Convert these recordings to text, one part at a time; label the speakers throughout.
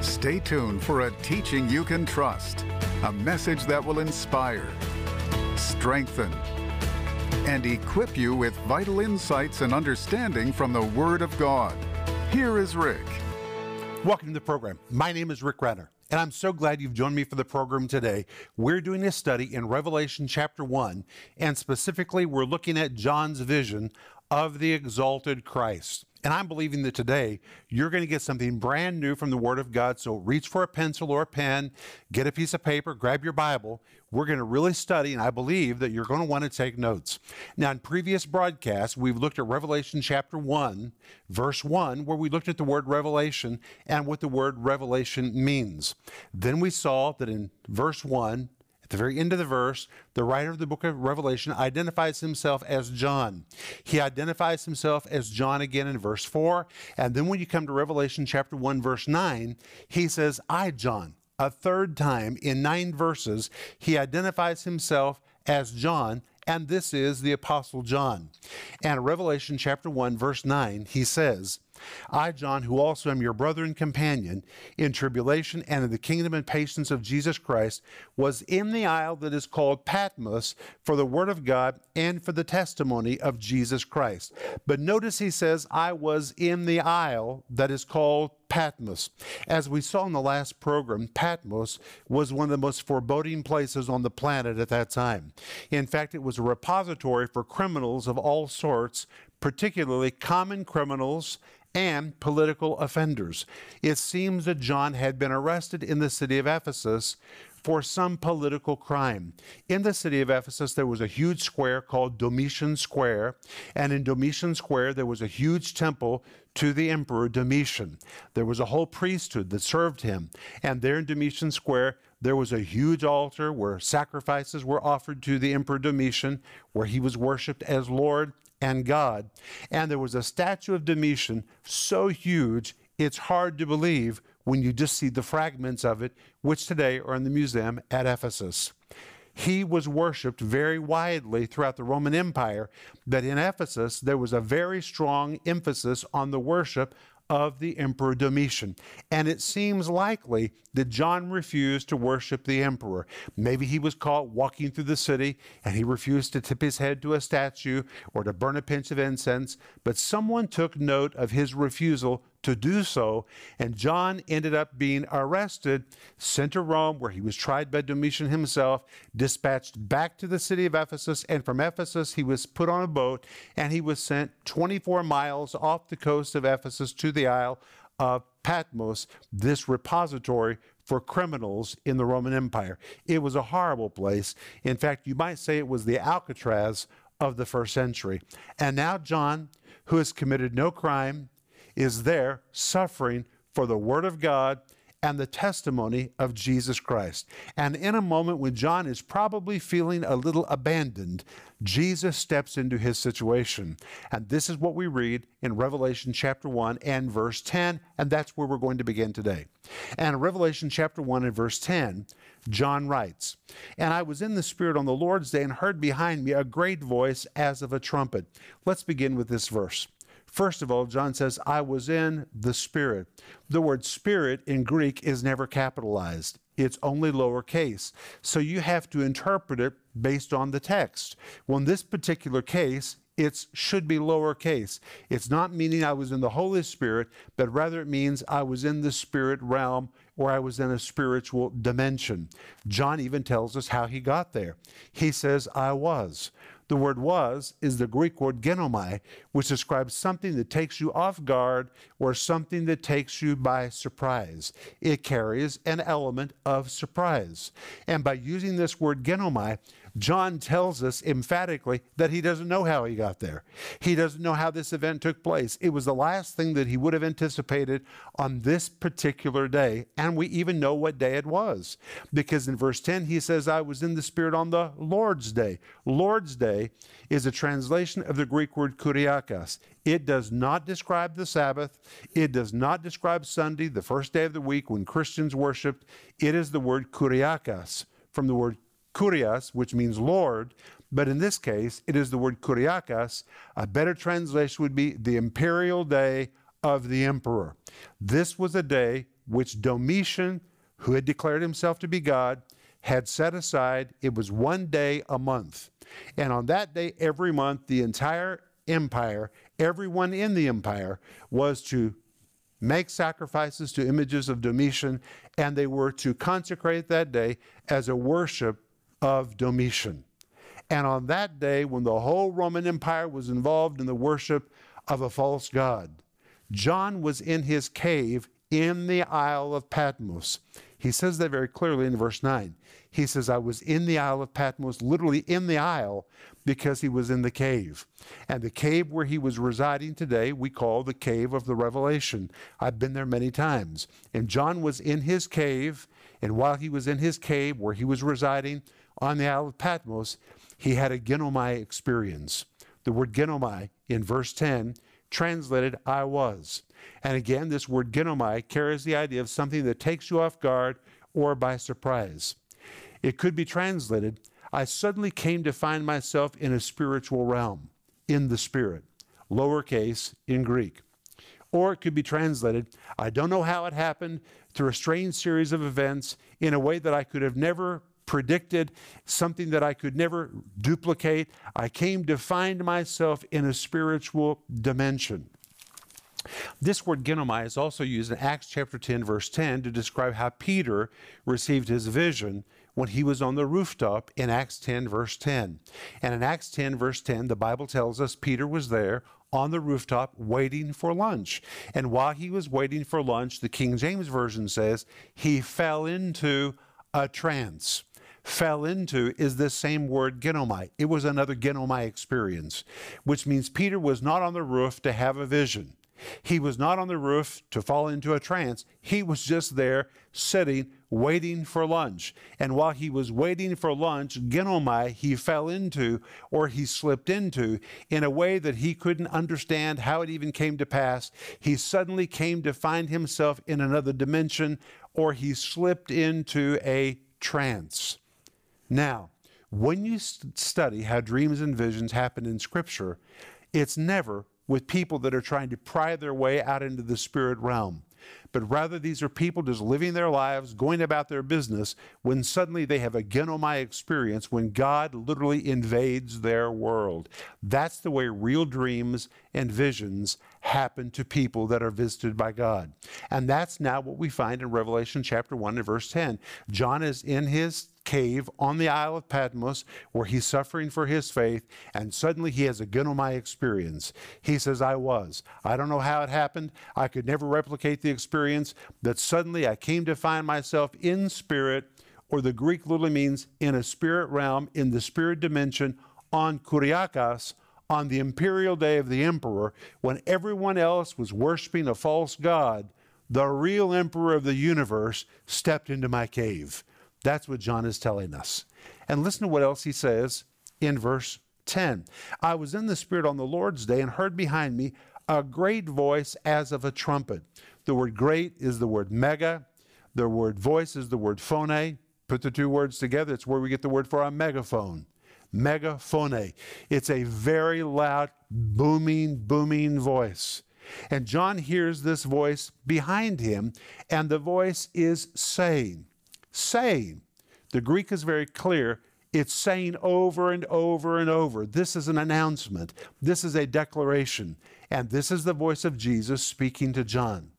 Speaker 1: Stay tuned for a teaching you can trust, a message that will inspire, strengthen, and equip you with vital insights and understanding from the Word of God. Here is Rick.
Speaker 2: Welcome to the program. My name is Rick Renner, and I'm so glad you've joined me for the program today. We're doing a study in Revelation chapter 1, and specifically, we're looking at John's vision of the exalted Christ. And I'm believing that today you're going to get something brand new from the Word of God. So reach for a pencil or a pen, get a piece of paper, grab your Bible. We're going to really study, and I believe that you're going to want to take notes. Now, in previous broadcasts, we've looked at Revelation chapter 1, verse 1, where we looked at the word revelation and what the word revelation means. Then we saw that in verse 1, at the very end of the verse, the writer of the book of Revelation identifies himself as John. He identifies himself as John again in verse 4. And then when you come to Revelation chapter 1, verse 9, he says, I, John. A third time in nine verses, he identifies himself as John, and this is the Apostle John. And Revelation chapter 1, verse 9, he says, I, John, who also am your brother and companion in tribulation and in the kingdom and patience of Jesus Christ, was in the isle that is called Patmos for the word of God and for the testimony of Jesus Christ. But notice he says, I was in the isle that is called Patmos. As we saw in the last program, Patmos was one of the most foreboding places on the planet at that time. In fact, it was a repository for criminals of all sorts, particularly common criminals and political offenders. It seems that John had been arrested in the city of Ephesus for some political crime. In the city of Ephesus, there was a huge square called Domitian Square, and in Domitian Square, there was a huge temple to the emperor Domitian. There was a whole priesthood that served him, and there in Domitian Square, there was a huge altar where sacrifices were offered to the emperor Domitian, where he was worshiped as Lord and God. And there was a statue of Domitian so huge, it's hard to believe when you just see the fragments of it, which today are in the museum at Ephesus. He was worshiped very widely throughout the Roman Empire, but in Ephesus, there was a very strong emphasis on the worship of the Emperor Domitian. And it seems likely that John refused to worship the emperor. Maybe he was caught walking through the city and he refused to tip his head to a statue or to burn a pinch of incense, but someone took note of his refusal to do so. And John ended up being arrested, sent to Rome, where he was tried by Domitian himself, dispatched back to the city of Ephesus. And from Ephesus, he was put on a boat and he was sent 24 miles off the coast of Ephesus to the Isle of Patmos, this repository for criminals in the Roman Empire. It was a horrible place. In fact, you might say it was the Alcatraz of the first century. And now, John, who has committed no crime, is there suffering for the Word of God and the testimony of Jesus Christ. And in a moment when John is probably feeling a little abandoned, Jesus steps into his situation. And this is what we read in Revelation chapter 1 and verse 10, and that's where we're going to begin today. And in Revelation chapter 1 and verse 10, John writes, And I was in the Spirit on the Lord's day and heard behind me a great voice as of a trumpet. Let's begin with this verse. First of all, John says, I was in the Spirit. The word Spirit in Greek is never capitalized, it's only lowercase. So you have to interpret it based on the text. Well, in this particular case, it should be lowercase. It's not meaning I was in the Holy Spirit, but rather it means I was in the spirit realm or I was in a spiritual dimension. John even tells us how he got there. He says, I was. The word was is the Greek word ginomai, which describes something that takes you off guard or something that takes you by surprise. It carries an element of surprise. And by using this word ginomai, John tells us emphatically that he doesn't know how he got there. He doesn't know how this event took place. It was the last thing that he would have anticipated on this particular day. And we even know what day it was. Because in verse 10, he says, I was in the Spirit on the Lord's day. Lord's day is a translation of the Greek word kuriakos. It does not describe the Sabbath. It does not describe Sunday, the first day of the week when Christians worshiped. It is the word kuriakos from the word kurios, which means Lord, but in this case, it is the word kuriakos. A better translation would be the imperial day of the emperor. This was a day which Domitian, who had declared himself to be God, had set aside. It was one day a month. And on that day, every month, the entire empire, everyone in the empire, was to make sacrifices to images of Domitian, and they were to consecrate that day as a worship of Domitian. And on that day, when the whole Roman Empire was involved in the worship of a false god, John was in his cave in the Isle of Patmos. He says that very clearly in verse 9. He says, I was in the Isle of Patmos, literally in the isle, because he was in the cave. And the cave where he was residing today, we call the cave of the Revelation. I've been there many times. And John was in his cave, and while he was in his cave where he was residing on the Isle of Patmos, he had a ginomai experience. The word ginomai in verse 10 translated I was. And again, this word ginomai carries the idea of something that takes you off guard or by surprise. It could be translated I suddenly came to find myself in a spiritual realm, in the spirit, lowercase in Greek. Or it could be translated I don't know how it happened through a strange series of events in a way that I could have never predicted, something that I could never duplicate. I came to find myself in a spiritual dimension. This word ginomai is also used in Acts chapter 10, verse 10, to describe how Peter received his vision when he was on the rooftop in Acts 10, verse 10. And in Acts 10, verse 10, the Bible tells us Peter was there on the rooftop waiting for lunch. And while he was waiting for lunch, the King James Version says he fell into a trance fell into is this same word ginomai. It was another ginomai experience, which means Peter was not on the roof to have a vision. He was not on the roof to fall into a trance. He was just there sitting, waiting for lunch. And while he was waiting for lunch, Ginomai he fell into or he slipped into in a way that he couldn't understand how it even came to pass. He suddenly came to find himself in another dimension or he slipped into a trance. Now, when you study how dreams and visions happen in Scripture, it's never with people that are trying to pry their way out into the spirit realm. But rather, these are people just living their lives, going about their business, when suddenly they have a ginomai experience, when God literally invades their world. That's the way real dreams and visions happen to people that are visited by God. And that's now what we find in Revelation chapter 1 and verse 10. John is in his cave on the Isle of Patmos where he's suffering for his faith, and suddenly he has a ginomai experience. He says, I was. I don't know how it happened. I could never replicate the experience, but suddenly I came to find myself in spirit, or the Greek literally means in a spirit realm, in the spirit dimension, on Kuriakos, on the imperial day of the emperor, when everyone else was worshiping a false god, the real emperor of the universe stepped into my cave. That's what John is telling us. And listen to what else he says in verse 10. I was in the Spirit on the Lord's day and heard behind me a great voice as of a trumpet. The word great is the word mega. The word voice is the word phone. Put the two words together, it's where we get the word for a megaphone. Megaphone. It's a very loud, booming, booming voice. And John hears this voice behind him, and the voice is saying, saying. The Greek is very clear. It's saying over and over and over. This is an announcement. This is a declaration. And this is the voice of Jesus speaking to John.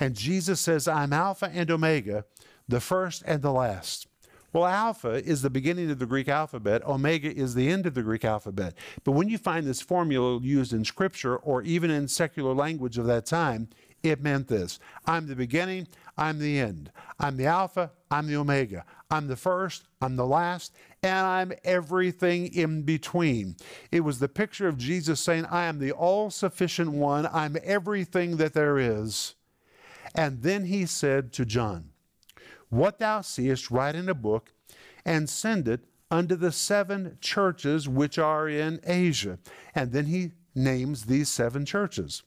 Speaker 2: And Jesus says, I'm Alpha and Omega, the first and the last. Well, Alpha is the beginning of the Greek alphabet, Omega is the end of the Greek alphabet. But when you find this formula used in Scripture or even in secular language of that time, it meant this I'm the beginning, I'm the end. I'm the Alpha, I'm the Omega. I'm the first, I'm the last, and I'm everything in between. It was the picture of Jesus saying, I am the all sufficient one, I'm everything that there is. And then he said to John, What thou seest, write in a book and send it unto the seven churches which are in Asia. And then he names these seven churches.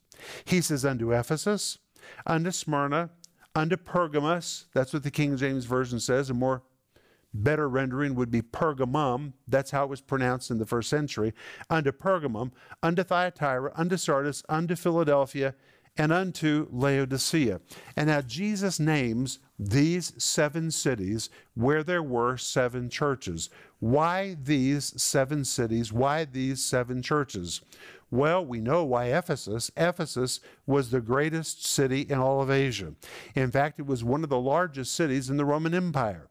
Speaker 2: He says, Unto Ephesus, unto Smyrna, unto Pergamos. That's what the King James Version says. A more better rendering would be Pergamum. That's how it was pronounced in the first century. Unto Pergamum, unto Thyatira, unto Sardis, unto Philadelphia, and unto Laodicea. And now Jesus names these seven cities where there were seven churches. Why these seven cities? Why these seven churches? Well, we know why Ephesus. Ephesus was the greatest city in all of Asia. In fact, it was one of the largest cities in the Roman Empire.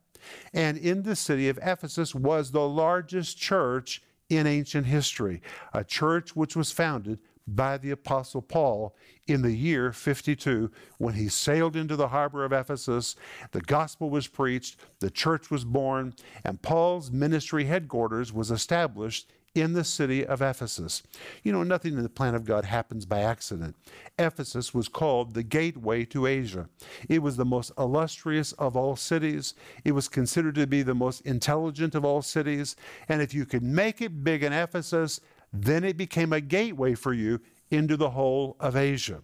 Speaker 2: And in the city of Ephesus was the largest church in ancient history, a church which was founded by the Apostle Paul in the year 52 when he sailed into the harbor of Ephesus. The gospel was preached, the church was born, and Paul's ministry headquarters was established in the city of Ephesus. You know, nothing in the plan of God happens by accident. Ephesus was called the gateway to Asia. It was the most illustrious of all cities. It was considered to be the most intelligent of all cities. And if you could make it big in Ephesus, then it became a gateway for you into the whole of Asia.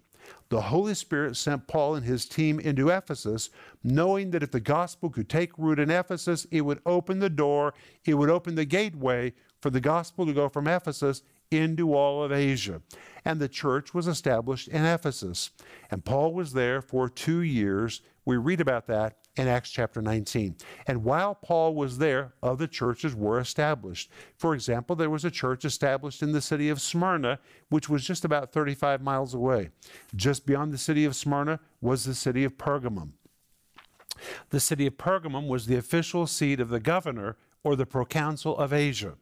Speaker 2: The Holy Spirit sent Paul and his team into Ephesus, knowing that if the gospel could take root in Ephesus, it would open the door, it would open the gateway for the gospel to go from Ephesus into all of Asia. And the church was established in Ephesus. And Paul was there for two years. We read about that in Acts chapter 19. And while Paul was there, other churches were established. For example, there was a church established in the city of Smyrna, which was just about 35 miles away. Just beyond the city of Smyrna was the city of Pergamum. The city of Pergamum was the official seat of the governor or the proconsul of Asia.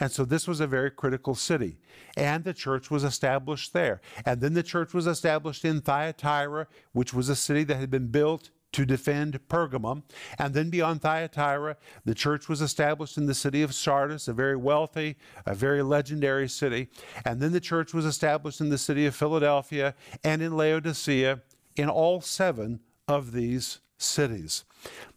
Speaker 2: And so this was a very critical city. And the church was established there. And then the church was established in Thyatira, which was a city that had been built to defend Pergamum. And then beyond Thyatira, the church was established in the city of Sardis, a very wealthy, a very legendary city. And then the church was established in the city of Philadelphia and in Laodicea, in all seven of these cities.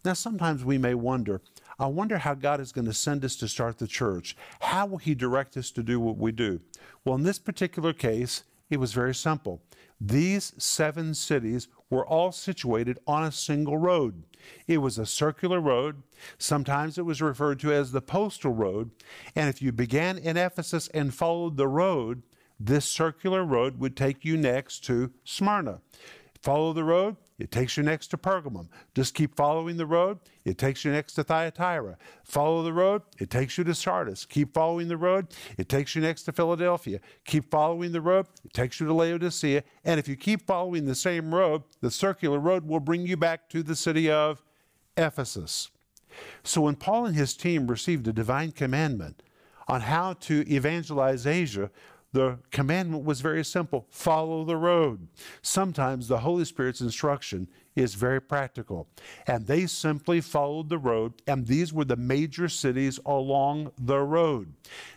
Speaker 2: Now, sometimes we may wonder I wonder how God is going to send us to start the church. How will He direct us to do what we do? Well, in this particular case, it was very simple. These seven cities were all situated on a single road. It was a circular road. Sometimes it was referred to as the postal road. And if you began in Ephesus and followed the road, this circular road would take you next to Smyrna. Follow the road, it takes you next to Pergamum. Just keep following the road. It takes you next to Thyatira. Follow the road. It takes you to Sardis. Keep following the road. It takes you next to Philadelphia. Keep following the road. It takes you to Laodicea. And if you keep following the same road, the circular road will bring you back to the city of Ephesus. So when Paul and his team received a divine commandment on how to evangelize Asia, the commandment was very simple follow the road. Sometimes the Holy Spirit's instruction is very practical. And they simply followed the road, and these were the major cities along the road.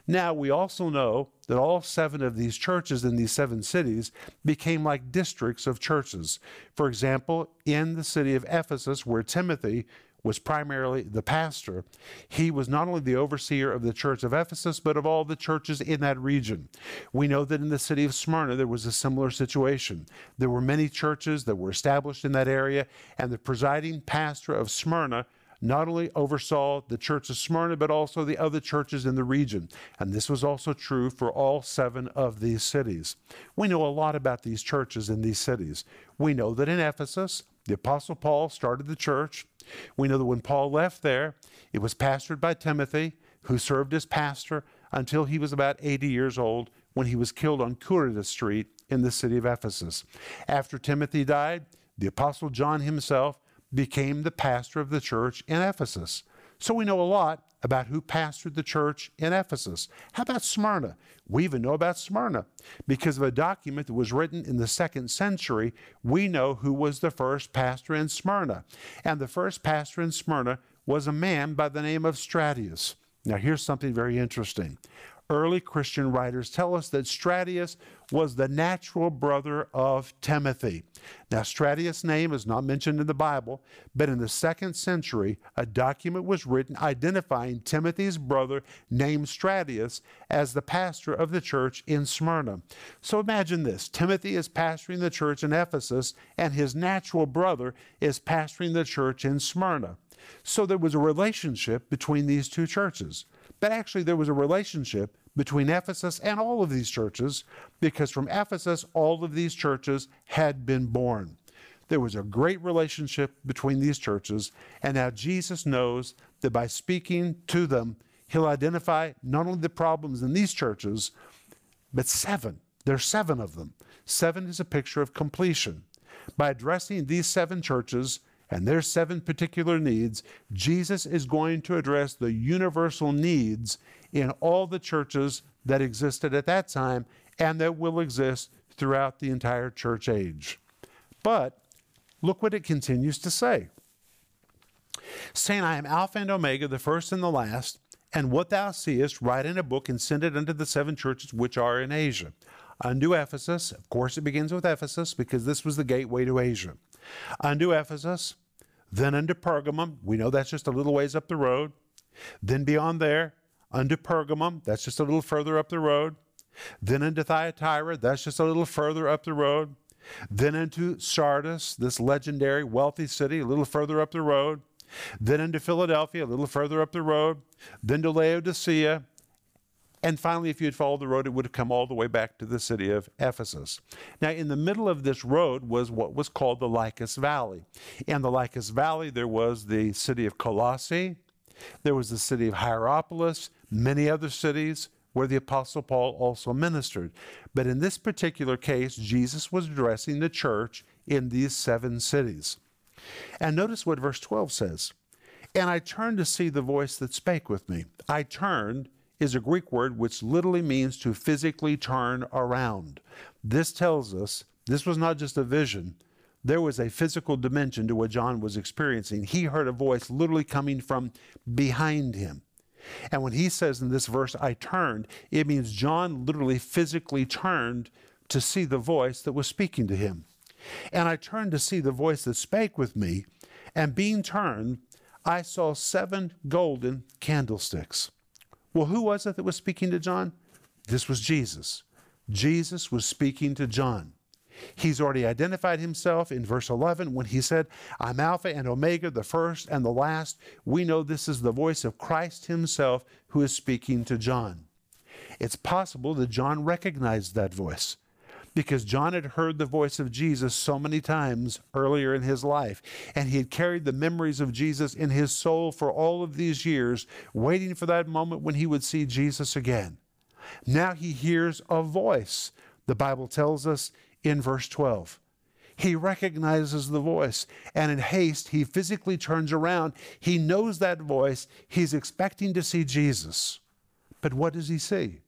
Speaker 2: Now, we also know that all seven of these churches in these seven cities became like districts of churches. For example, in the city of Ephesus, where Timothy was primarily the pastor. He was not only the overseer of the church of Ephesus, but of all the churches in that region. We know that in the city of Smyrna, there was a similar situation. There were many churches that were established in that area, and the presiding pastor of Smyrna not only oversaw the church of Smyrna, but also the other churches in the region. And this was also true for all seven of these cities. We know a lot about these churches in these cities. We know that in Ephesus, the Apostle Paul started the church. We know that when Paul left there, it was pastored by Timothy, who served as pastor until he was about 80 years old when he was killed on Quirinius Street in the city of Ephesus. After Timothy died, the Apostle John himself became the pastor of the church in Ephesus. So we know a lot about who pastored the church in Ephesus. How about Smyrna? We even know about Smyrna. Because of a document that was written in the second century, we know who was the first pastor in Smyrna. And the first pastor in Smyrna was a man by the name of Stratius. Now, here's something very interesting early Christian writers tell us that Stratius was the natural brother of Timothy. Now, Stratius' name is not mentioned in the Bible, but in the second century, a document was written identifying Timothy's brother named Stratius as the pastor of the church in Smyrna. So imagine this Timothy is pastoring the church in Ephesus, and his natural brother is pastoring the church in Smyrna. So there was a relationship between these two churches. But actually, there was a relationship between Ephesus and all of these churches because from Ephesus, all of these churches had been born. There was a great relationship between these churches, and now Jesus knows that by speaking to them, he'll identify not only the problems in these churches, but seven. There's seven of them. Seven is a picture of completion. By addressing these seven churches and their seven particular needs, Jesus is going to address the universal needs in all the churches that existed at that time and that will exist throughout the entire church age. But look what it continues to say saying, I am Alpha and Omega, the first and the last, and what thou seest, write in a book and send it unto the seven churches which are in Asia. Unto Ephesus, of course, it begins with Ephesus because this was the gateway to Asia. Unto Ephesus, then unto Pergamum, we know that's just a little ways up the road. Then beyond there, unto Pergamum, that's just a little further up the road. Then unto Thyatira, that's just a little further up the road. Then into Sardis, this legendary wealthy city, a little further up the road. Then into Philadelphia, a little further up the road. Then to Laodicea. And finally, if you had followed the road, it would have come all the way back to the city of Ephesus. Now, in the middle of this road was what was called the Lycus Valley. In the Lycus Valley, there was the city of Colossae, there was the city of Hierapolis, many other cities where the Apostle Paul also ministered. But in this particular case, Jesus was addressing the church in these seven cities. And notice what verse 12 says. And I turned to see the voice that spake with me. I turned is a Greek word which literally means to physically turn around. This tells us this was not just a vision, there was a physical dimension to what John was experiencing. He heard a voice literally coming from behind him. And when he says in this verse, I turned, it means John literally physically turned to see the voice that was speaking to him. And I turned to see the voice that spake with me, and being turned, I saw seven golden candlesticks. Well, who was it that was speaking to John? This was Jesus. Jesus was speaking to John. He's already identified himself in verse 11 when he said, I'm Alpha and Omega, the first and the last. We know this is the voice of Christ himself who is speaking to John. It's possible that John recognized that voice because John had heard the voice of Jesus so many times earlier in his life, and he had carried the memories of Jesus in his soul for all of these years, waiting for that moment when he would see Jesus again. Now he hears a voice, the Bible tells us in verse 12. He recognizes the voice, and in haste, he physically turns around. He knows that voice. He's expecting to see Jesus. But what does he see?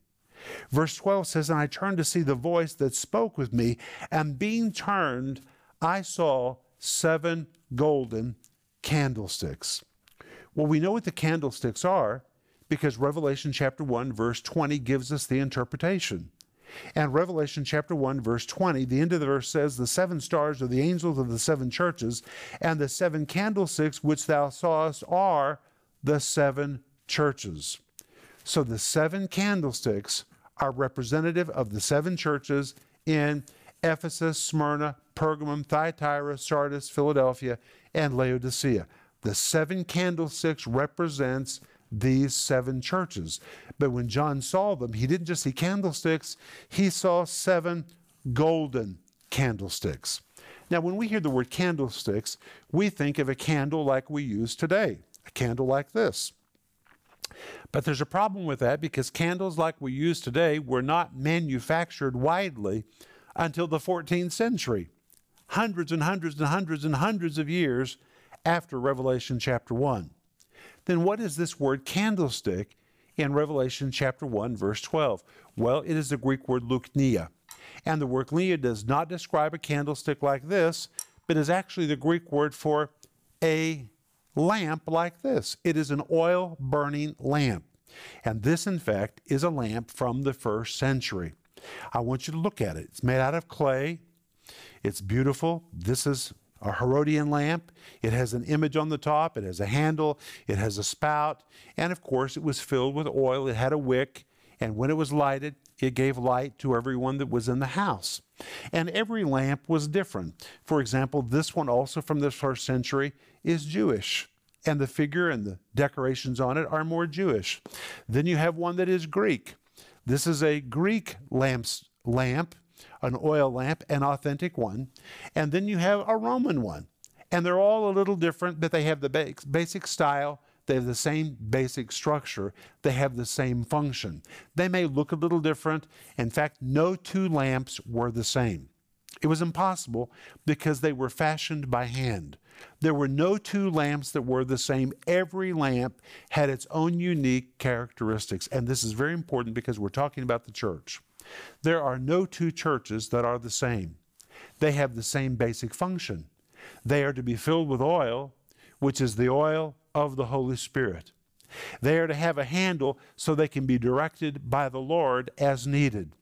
Speaker 2: Verse 12 says, And I turned to see the voice that spoke with me, and being turned, I saw seven golden candlesticks. Well, we know what the candlesticks are because Revelation chapter 1, verse 20 gives us the interpretation. And Revelation chapter 1, verse 20, the end of the verse says, The seven stars are the angels of the seven churches, and the seven candlesticks which thou sawest are the seven churches. So the seven candlesticks are representative of the seven churches in Ephesus, Smyrna, Pergamum, Thyatira, Sardis, Philadelphia, and Laodicea. The seven candlesticks represents these seven churches. But when John saw them, he didn't just see candlesticks, he saw seven golden candlesticks. Now, when we hear the word candlesticks, we think of a candle like we use today, a candle like this. But there's a problem with that because candles like we use today were not manufactured widely until the 14th century, hundreds and hundreds and hundreds and hundreds of years after Revelation chapter 1. Then what is this word candlestick in Revelation chapter 1 verse 12? Well, it is the Greek word luknia. And the word luknia does not describe a candlestick like this, but is actually the Greek word for a lamp like this. It is an oil burning lamp. And this, in fact, is a lamp from the first century. I want you to look at it. It's made out of clay. It's beautiful. This is a Herodian lamp. It has an image on the top. It has a handle. It has a spout. And of course, it was filled with oil. It had a wick. And when it was lighted, it gave light to everyone that was in the house. And every lamp was different. For example, this one, also from the first century, is Jewish. And the figure and the decorations on it are more Jewish. Then you have one that is Greek. This is a Greek lamps, lamp, an oil lamp, an authentic one. And then you have a Roman one. And they're all a little different, but they have the basic style. They have the same basic structure. They have the same function. They may look a little different. In fact, no two lamps were the same. It was impossible because they were fashioned by hand. There were no two lamps that were the same. Every lamp had its own unique characteristics. And this is very important because we're talking about the church. There are no two churches that are the same. They have the same basic function. They are to be filled with oil, which is the oil of the Holy Spirit. They are to have a handle so they can be directed by the Lord as needed.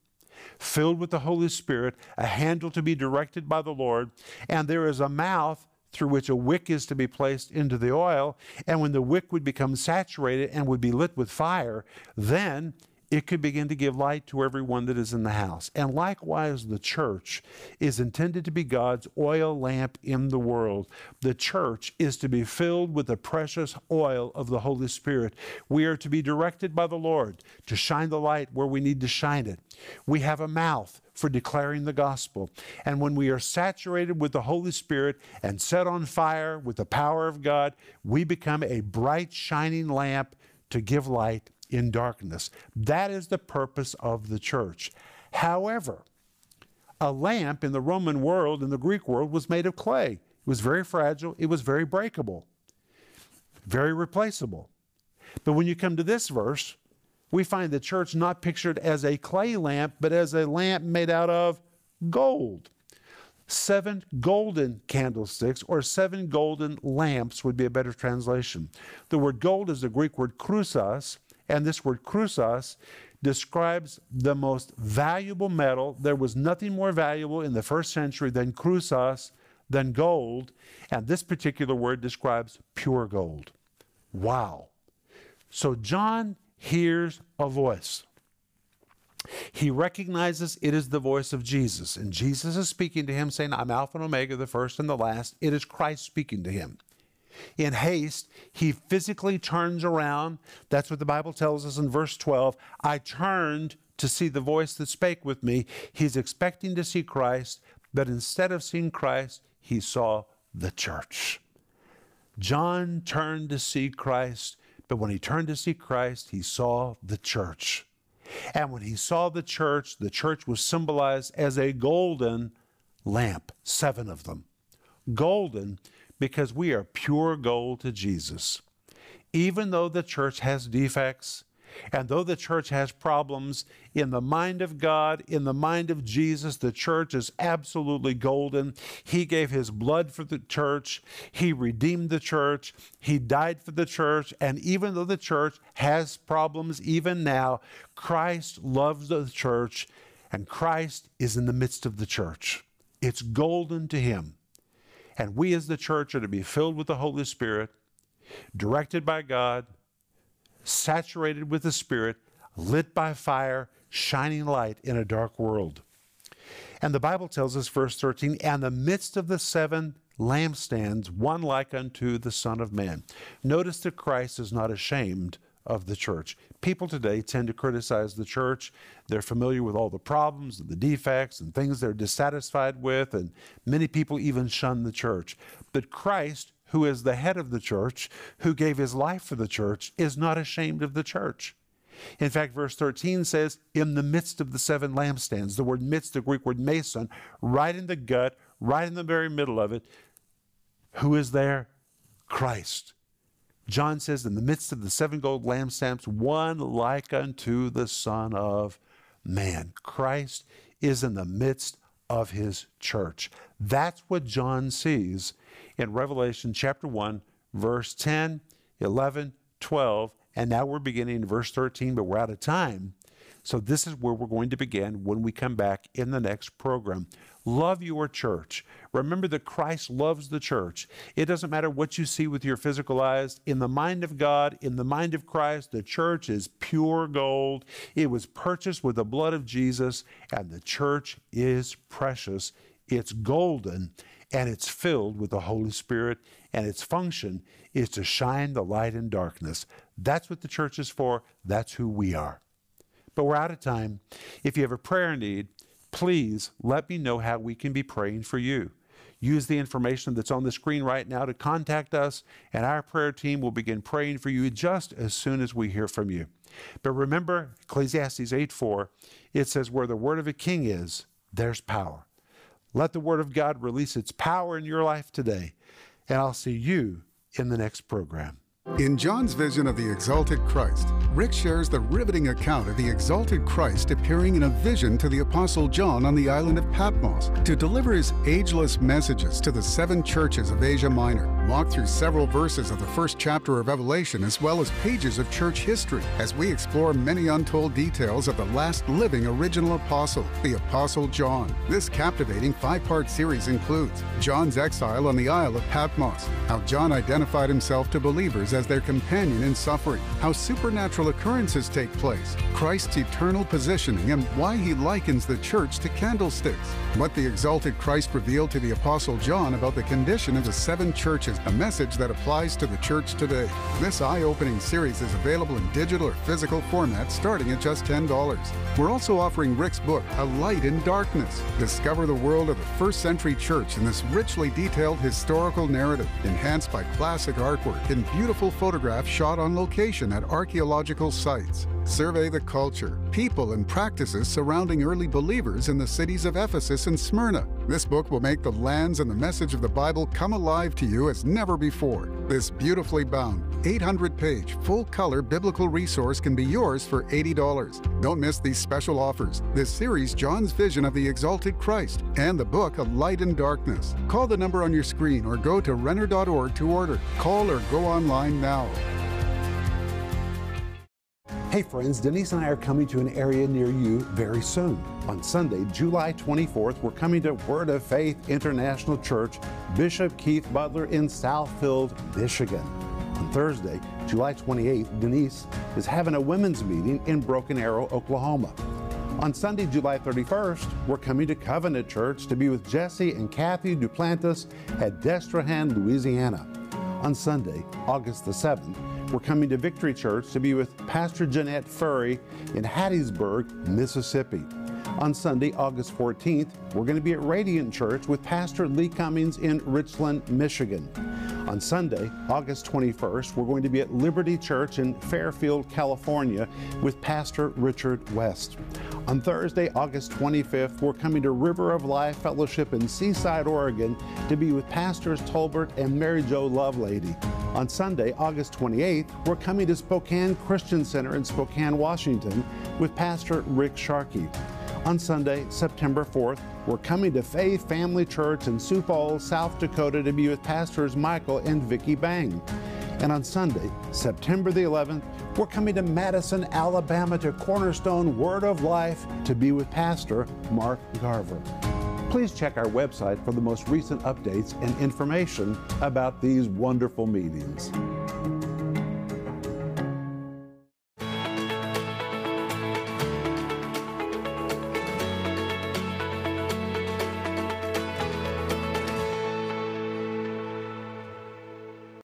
Speaker 2: Filled with the Holy Spirit, a handle to be directed by the Lord, and there is a mouth through which a wick is to be placed into the oil. And when the wick would become saturated and would be lit with fire, then it could begin to give light to everyone that is in the house. And likewise, the church is intended to be God's oil lamp in the world. The church is to be filled with the precious oil of the Holy Spirit. We are to be directed by the Lord to shine the light where we need to shine it. We have a mouth for declaring the gospel. And when we are saturated with the Holy Spirit and set on fire with the power of God, we become a bright, shining lamp to give light in darkness. That is the purpose of the church. However, a lamp in the Roman world, in the Greek world, was made of clay. It was very fragile, it was very breakable, very replaceable. But when you come to this verse, we find the church not pictured as a clay lamp, but as a lamp made out of gold. Seven golden candlesticks or seven golden lamps would be a better translation. The word gold is the Greek word krusos, and this word krusos describes the most valuable metal. There was nothing more valuable in the first century than krusos, than gold. And this particular word describes pure gold. Wow. So John hears a voice. He recognizes it is the voice of Jesus. And Jesus is speaking to him, saying, I'm Alpha and Omega, the first and the last. It is Christ speaking to him. In haste, he physically turns around. That's what the Bible tells us in verse 12. I turned to see the voice that spake with me. He's expecting to see Christ, but instead of seeing Christ, he saw the church. John turned to see Christ, but when he turned to see Christ, he saw the church. And when he saw the church, the church was symbolized as a golden lamp, seven of them. Golden because we are pure gold to Jesus. Even though the church has defects, and though the church has problems, in the mind of God, in the mind of Jesus, the church is absolutely golden. He gave his blood for the church, he redeemed the church, he died for the church, and even though the church has problems even now, Christ loves the church, and Christ is in the midst of the church. It's golden to him. And we as the church are to be filled with the Holy Spirit, directed by God, saturated with the Spirit, lit by fire, shining light in a dark world. And the Bible tells us, verse 13, and the midst of the seven lampstands, one like unto the Son of Man. Notice that Christ is not ashamed of the church. People today tend to criticize the church. They're familiar with all the problems and the defects and things they're dissatisfied with, and many people even shun the church. But Christ, who is the head of the church, who gave his life for the church, is not ashamed of the church. In fact, verse 13 says, in the midst of the seven lampstands, the word midst, the Greek word meson, right in the gut, right in the very middle of it, who is there? Christ. John says, in the midst of the seven gold lampstands, one like unto the Son of Man. Christ is in the midst of his church. That's what John sees in Revelation chapter 1, verse 10, 11, 12, and now we're beginning verse 13, but we're out of time. So this is where we're going to begin when we come back in the next program. Love your church. Remember that Christ loves the church. It doesn't matter what you see with your physical eyes. In the mind of God, in the mind of Christ, the church is pure gold. It was purchased with the blood of Jesus, and the church is precious. It's golden, and it's filled with the Holy Spirit, and its function is to shine the light in darkness. That's what the church is for. That's who we are. but we're out of time. If you have a prayer need, please let me know how we can be praying for you. Use the information that's on the screen right now to contact us, and our prayer team will begin praying for you just as soon as we hear from you. But remember, Ecclesiastes 8 4, it says, Where the word of a king is, there's power. Let the word of God release its power in your life today, and I'll see you in the next program.
Speaker 1: In John's vision of the exalted Christ, Rick shares the riveting account of the exalted Christ appearing in a vision to the Apostle John on the island of Patmos to deliver his ageless messages to the seven churches of Asia Minor. Walk through several verses of the first chapter of Revelation as well as pages of church history as we explore many untold details of the last living original apostle, the Apostle John. This captivating five part series includes John's exile on the Isle of Patmos, how John identified himself to believers as their companion in suffering, how supernatural occurrences take place, Christ's eternal positioning, and why he likens the church to candlesticks. What the exalted Christ revealed to the Apostle John about the condition of the seven churches, a message that applies to the church today. This eye opening series is available in digital or physical format starting at just $10. We're also offering Rick's book, A Light in Darkness. Discover the world of the first century church in this richly detailed historical narrative, enhanced by classic artwork and beautiful photographs shot on location at archaeological sites. Survey the culture, people, and practices surrounding early believers in the cities of Ephesus and Smyrna. This book will make the lands and the message of the Bible come alive to you as never before. This beautifully bound, 800 page, full color biblical resource can be yours for $80. Don't miss these special offers. This series, John's Vision of the Exalted Christ, and the book, A Light in Darkness. Call the number on your screen or go to Renner.org to order. Call or go online now.
Speaker 2: Hey friends, Denise and I are coming to an area near you very soon. On Sunday, July 24th, we're coming to Word of Faith International Church, Bishop Keith Butler in Southfield, Michigan. On Thursday, July 28th, Denise is having a women's meeting in Broken Arrow, Oklahoma. On Sunday, July 31st, we're coming to Covenant Church to be with Jesse and Kathy Duplantis at Destrehan, Louisiana. On Sunday, August the 7th, we're coming to Victory Church to be with Pastor Jeanette Furry in Hattiesburg, Mississippi. On Sunday, August 14th, we're going to be at Radiant Church with Pastor Lee Cummings in Richland, Michigan. On Sunday, August 21st, we're going to be at Liberty Church in Fairfield, California with Pastor Richard West. On Thursday, August 25th, we're coming to River of Life Fellowship in Seaside, Oregon to be with Pastors Tolbert and Mary Jo Lovelady. On Sunday, August 28th, we're coming to Spokane Christian Center in Spokane, Washington with Pastor Rick Sharkey. On Sunday, September 4th, we're coming to Faith Family Church in Sioux Falls, South Dakota to be with Pastors Michael and Vicki Bang. And on Sunday, September the 11th, we're coming to Madison, Alabama to Cornerstone Word of Life to be with Pastor Mark Garver. Please check our website for the most recent updates and information about these wonderful meetings.